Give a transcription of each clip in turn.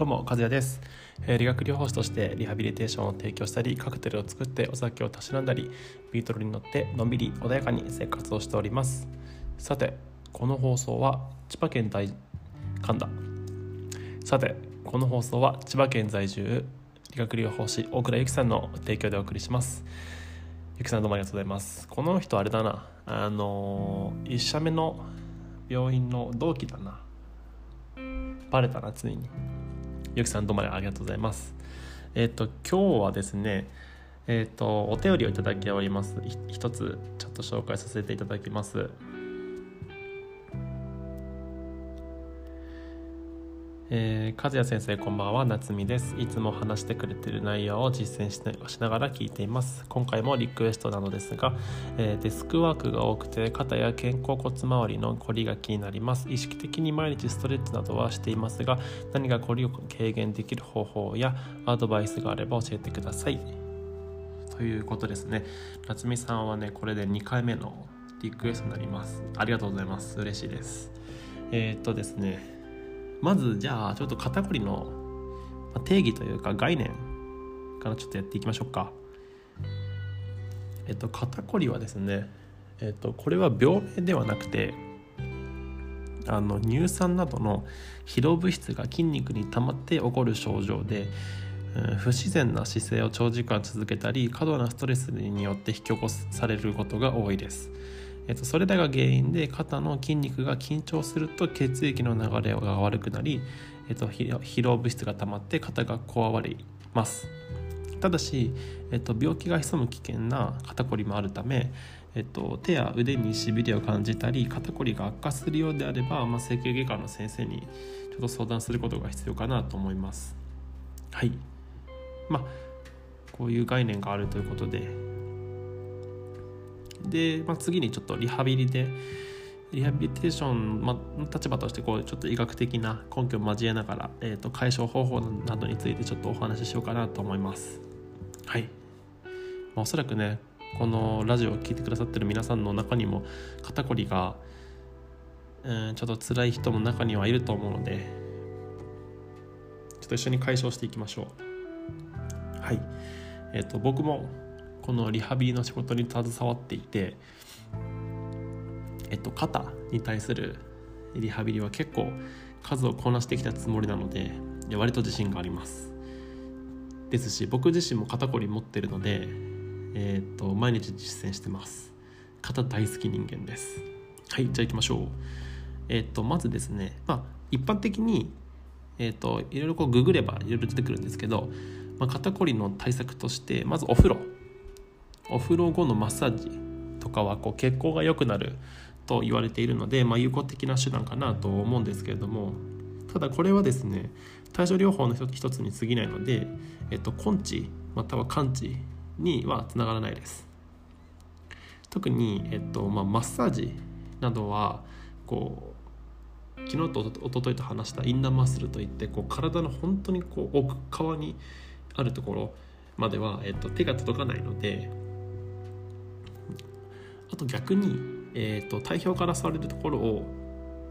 どうも和也です、え理学療法士としてリハビリテーションを提供したりカクテルを作ってお酒をたしなんだりビートルに乗ってのんびり穏やかに生活をしております。さてこの放送は千葉県在噛んだ。さてこの放送は千葉県在住理学療法士大倉由紀さんの提供でお送りします。ゆきさんどうもありがとうございます。この人あれだな。あの、1社目の病院の同期だな。バレたなついに。ゆきさんどうもありがとうございます。えっ、と今日はですねえっ、とお便りをいただきおります。一つちょっと紹介させていただきます。えー、和也先生こんばんは。夏美です。いつも話してくれてる内容を実践しなしながら聞いています。今回もリクエストなのですが、えーデスクワークが多くて肩や肩甲骨周りのこりが気になります。意識的に毎日ストレッチなどはしていますが何かこりを軽減できる方法やアドバイスがあれば教えてください。ということですね。夏美さんはねこれで2回目のリクエストになります。ありがとうございます。嬉しいです。えーっとですね。まずじゃあちょっと肩こりの定義というか概念からちょっとやっていきましょうかえっと肩こりはですねえっとこれは病名ではなくてあの乳酸などの疲労物質が筋肉に溜まって起こる症状でうん不自然な姿勢を長時間続けたり過度なストレスによって引き起こされることが多いです。えっと、それらが原因で肩の筋肉が緊張すると血液の流れが悪くなり、えっと、疲労物質が溜まって肩がこわばります。ただし、えっと、病気が潜む危険な肩こりもあるため、えっと、手や腕にしびれを感じたり肩こりが悪化するようであれば、まあ、整形外科の先生にちょっと相談することが必要かなと思います。はい。まあこういう概念があるということでで、まあ、次にちょっとリハビリでリハビリテーションまの立場としてこうちょっと医学的な根拠を交えながら、えー、と解消方法などについてちょっとお話ししようかなと思います。はい、まあ、おそらくねこのラジオを聴いてくださってる皆さんの中にも肩こりが、うん、ちょっと辛い人も中にはいると思うのでちょっと一緒に解消していきましょう。はい。えっ、と僕もこのリハビリの仕事に携わっていて、えっと、肩に対するリハビリは結構数をこなしてきたつもりなので割と自信があります。ですし僕自身も肩こり持ってるので、えっと毎日実践してます。肩大好き人間です。はいじゃあ行きましょう。えっとまずですねまあ一般的にえっといろいろこうググればいろいろ出てくるんですけど、まあ、肩こりの対策としてまずお風呂。お風呂後のマッサージとかはこう血行が良くなると言われているので、まあ、有効的な手段かなと思うんですけれどもただこれはですね対症療法の一つに過ぎないので、えっと、根治または完治にはつながらないです。特に、えっとまあ、マッサージなどはこう昨日と一昨日と話したインナーマッスルといってこう体の本当にこう奥側にあるところまでは、えっと、手が届かないのであと逆に、えっと、体表から触れるところを、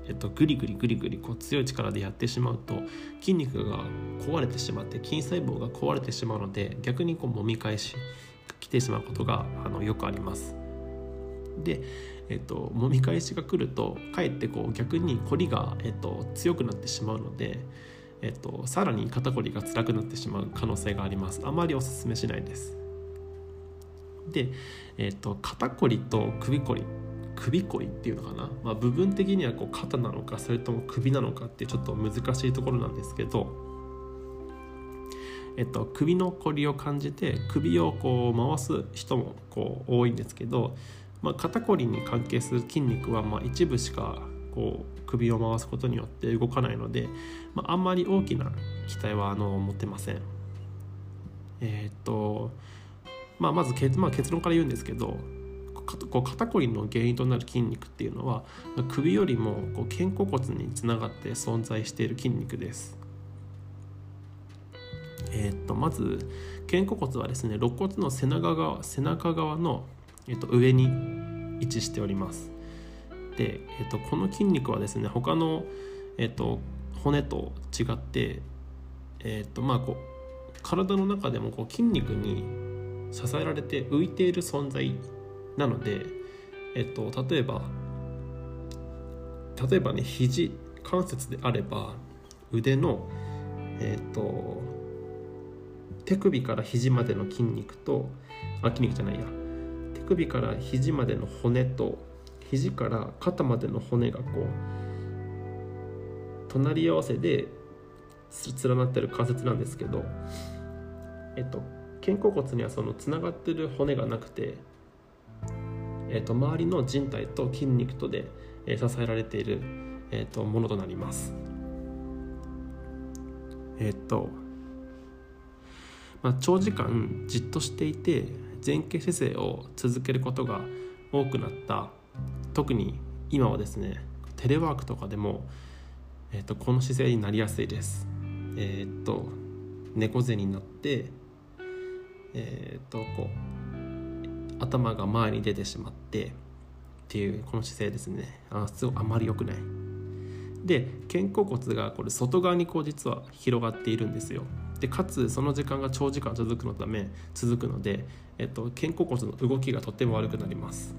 えっと、グリグリグリグリこう強い力でやってしまうと筋肉が壊れてしまって筋細胞が壊れてしまうので逆にこう揉み返し来てしまうことがあのよくあります。で、えっと、揉み返しが来るとかえってこう逆に凝りが、えっと、強くなってしまうので、えっと、さらに肩こりが辛くなってしまう可能性がありますあまりおすすめしないですで、えっと、肩こりと首こり首こりっていうのかな、まあ、部分的にはこう肩なのかそれとも首なのかってちょっと難しいところなんですけど、えっと、首のこりを感じて首をこう回す人もこう多いんですけど、まあ、肩こりに関係する筋肉はま一部しかこう首を回すことによって動かないので、まあ、あんまり大きな期待はあの持てません。えーっとまあ、まず結,、まあ、結論から言うんですけどこう肩こりの原因となる筋肉っていうのは首よりもこう肩甲骨につながって存在している筋肉です。えーっとまず肩甲骨はですね肋骨の背中側背中側の、えーっと上に位置しております。で、えー、とこの筋肉はですね他の、えー、と骨と違ってえっ、とまあこう体の中でもこう筋肉に支えられて浮いている存在なので、えっと、例えば例えばね肘関節であれば腕のえっと手首から肘までの筋肉とあ筋肉じゃないや。手首から肘までの骨と肘から肩までの骨がこう隣り合わせで連なってる関節なんですけどえっと肩甲骨にはそのつながってる骨がなくて、えっと、周りの人体と筋肉とで、え、支えられている、えっと、ものとなります。えっとまあ、長時間じっとしていて前傾姿勢を続けることが多くなった。特に今はですねテレワークとかでも、えーと、この姿勢になりやすいです。えっ、と猫背になってえっ、とこう頭が前に出てしまってっていうこの姿勢ですね。あすごあまり良くない。で肩甲骨がこれ外側にこう実は広がっているんですよ。でかつその時間が長時間続くのため続くので、えっと、肩甲骨の動きがとても悪くなります。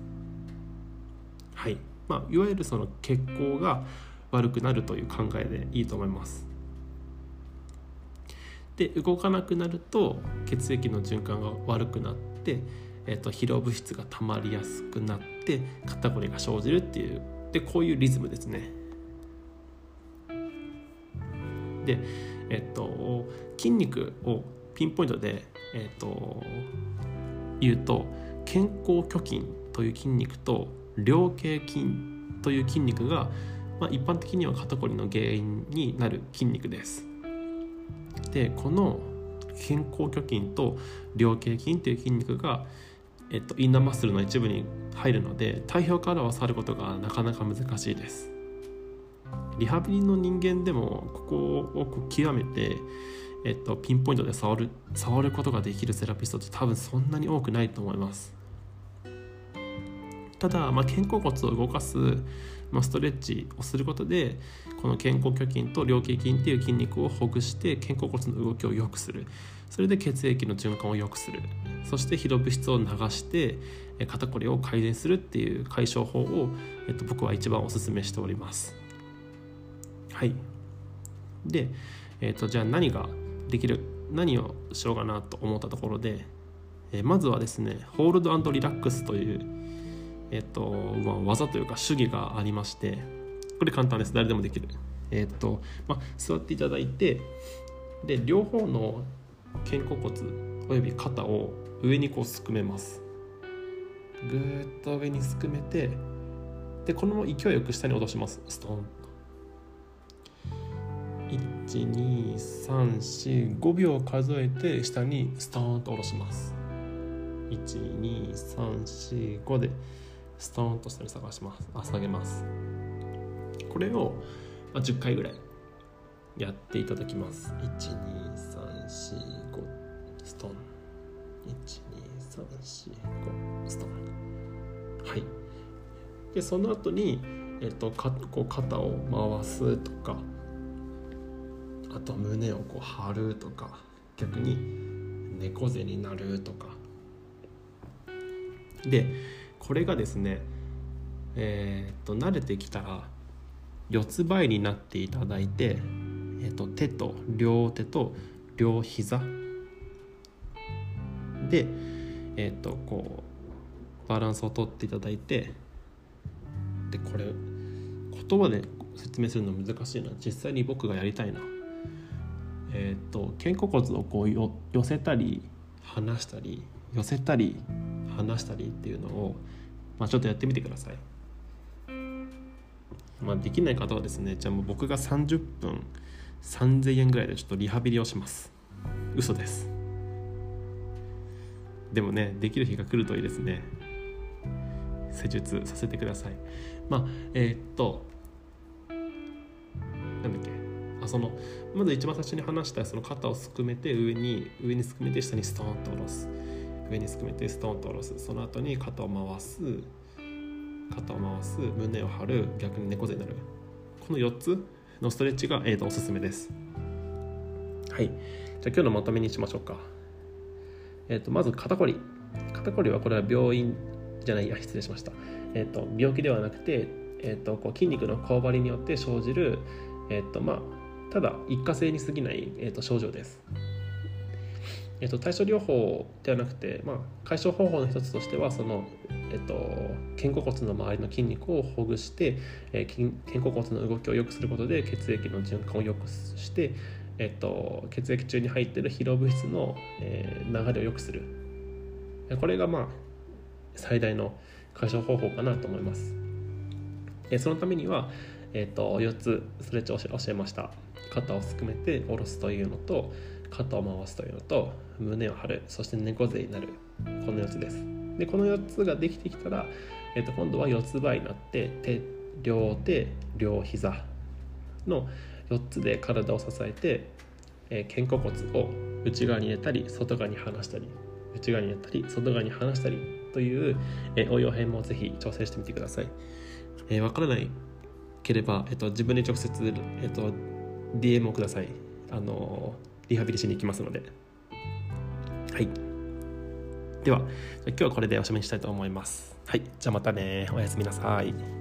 はい。まあいわゆるその血行が悪くなるという考えでいいと思います。で動かなくなると血液の循環が悪くなって、えっと、疲労物質がたまりやすくなって肩こりが生じるっていうでこういうリズムですねでえっと筋肉をピンポイントで、えっと、言うと肩甲虚筋という筋肉と両頸筋という筋肉が、まあ、一般的には肩こりの原因になる筋肉です。でこの肩甲虚筋と両頸筋という筋肉が、えっと、インナーマッスルの一部に入るので体表からは触ることがなかなか難しいです。リハビリの人間でもここを極めて、えっと、ピンポイントで触る触ることができるセラピストって多分そんなに多くないと思いますただ、まあ、肩甲骨を動かす、まあ、ストレッチをすることでこの肩甲虚筋と両頸筋っていう筋肉をほぐして肩甲骨の動きを良くする。それで血液の循環を良くする。そして疲労物質を流して肩こりを改善するっていう解消法を、えっと、僕は一番おすすめしております。はい。で、えーと、じゃあ何ができる何をしようかなと思ったところで、え、まずはですねホールドリラックスという、えーとまあ、技というか主義がありましてこれ簡単です。誰でもできる。えっ、と、まあ、座っていただいてで両方の肩甲骨および肩を上にこうすくめます。ぐーっと上にすくめてでこのまま勢いよく下に落とします。ストーン12345秒数えて下にストーンと下ろします。12345でストーンと下に探しますあ下げます。これを、まあ、10回ぐらいやっていただきます。12345ストーン。12345ストーン。はい。でその後にえっとかこう肩を回すとかあと胸をこう張るとか逆に猫背になるとか。でこれがですねえー、っと慣れてきたら四つ倍になっていただいて、えー、っと手と両手と両膝。でえー、っとこうバランスをとっていただいてでこれ言葉で説明するの難しいな。実際に僕がやりたいな。えーと、肩甲骨をこう寄せたり離したり寄せたり離したりっていうのを、まあ、ちょっとやってみてください。まあ、できない方はですねじゃあもう僕が30分3000円ぐらいでちょっとリハビリをします。嘘です。でもねできる日が来るといいですね。施術させてください。まあえー、っとなんだっけ。あそのまず一番最初に話したその肩をすくめて上に上にすくめて下にストーンと下ろす。上にすくめてストーンと下ろす。その後に肩を回す。肩を回す。胸を張る。逆に猫背になる。この4つのストレッチが、えー、とおすすめです。はい。じゃあ今日のまとめにしましょうか。えっ、とまず肩こり。肩こりはこれは病院じゃない。や失礼しました。えっ、と病気ではなくてえっ、とこう筋肉のこわばりによって生じる。えっ、とまあただ一過性に過ぎない、えーと、症状です。えーと、対症療法ではなくて、まあ、解消方法の一つとしてはその、えーと、肩甲骨の周りの筋肉をほぐして、えー、肩甲骨の動きを良くすることで血液の循環を良くして、えー、と血液中に入っている疲労物質の、えー、流れを良くするこれがまあ最大の解消方法かなと思います。えー、そのためには、えー、と4つストレッチを教えました。肩をすくめて下ろすというのと肩を回すというのと胸を張るそして猫背になるこの4つですでこの4つができてきたら、えー、と今度は四つ倍になって手両手両膝の4つで体を支えて、えー、肩甲骨を内側に入れたり外側に離したり内側に入れたり外側に離したりという、えー、応用編もぜひ挑戦してみてください。えー、分からないければ、えっと、自分に直接、えっと、DM をください。あのリハビリしに行きますので。はい。では今日はこれでおしまいにしたいと思います。はい。じゃあまたね。おやすみなさい。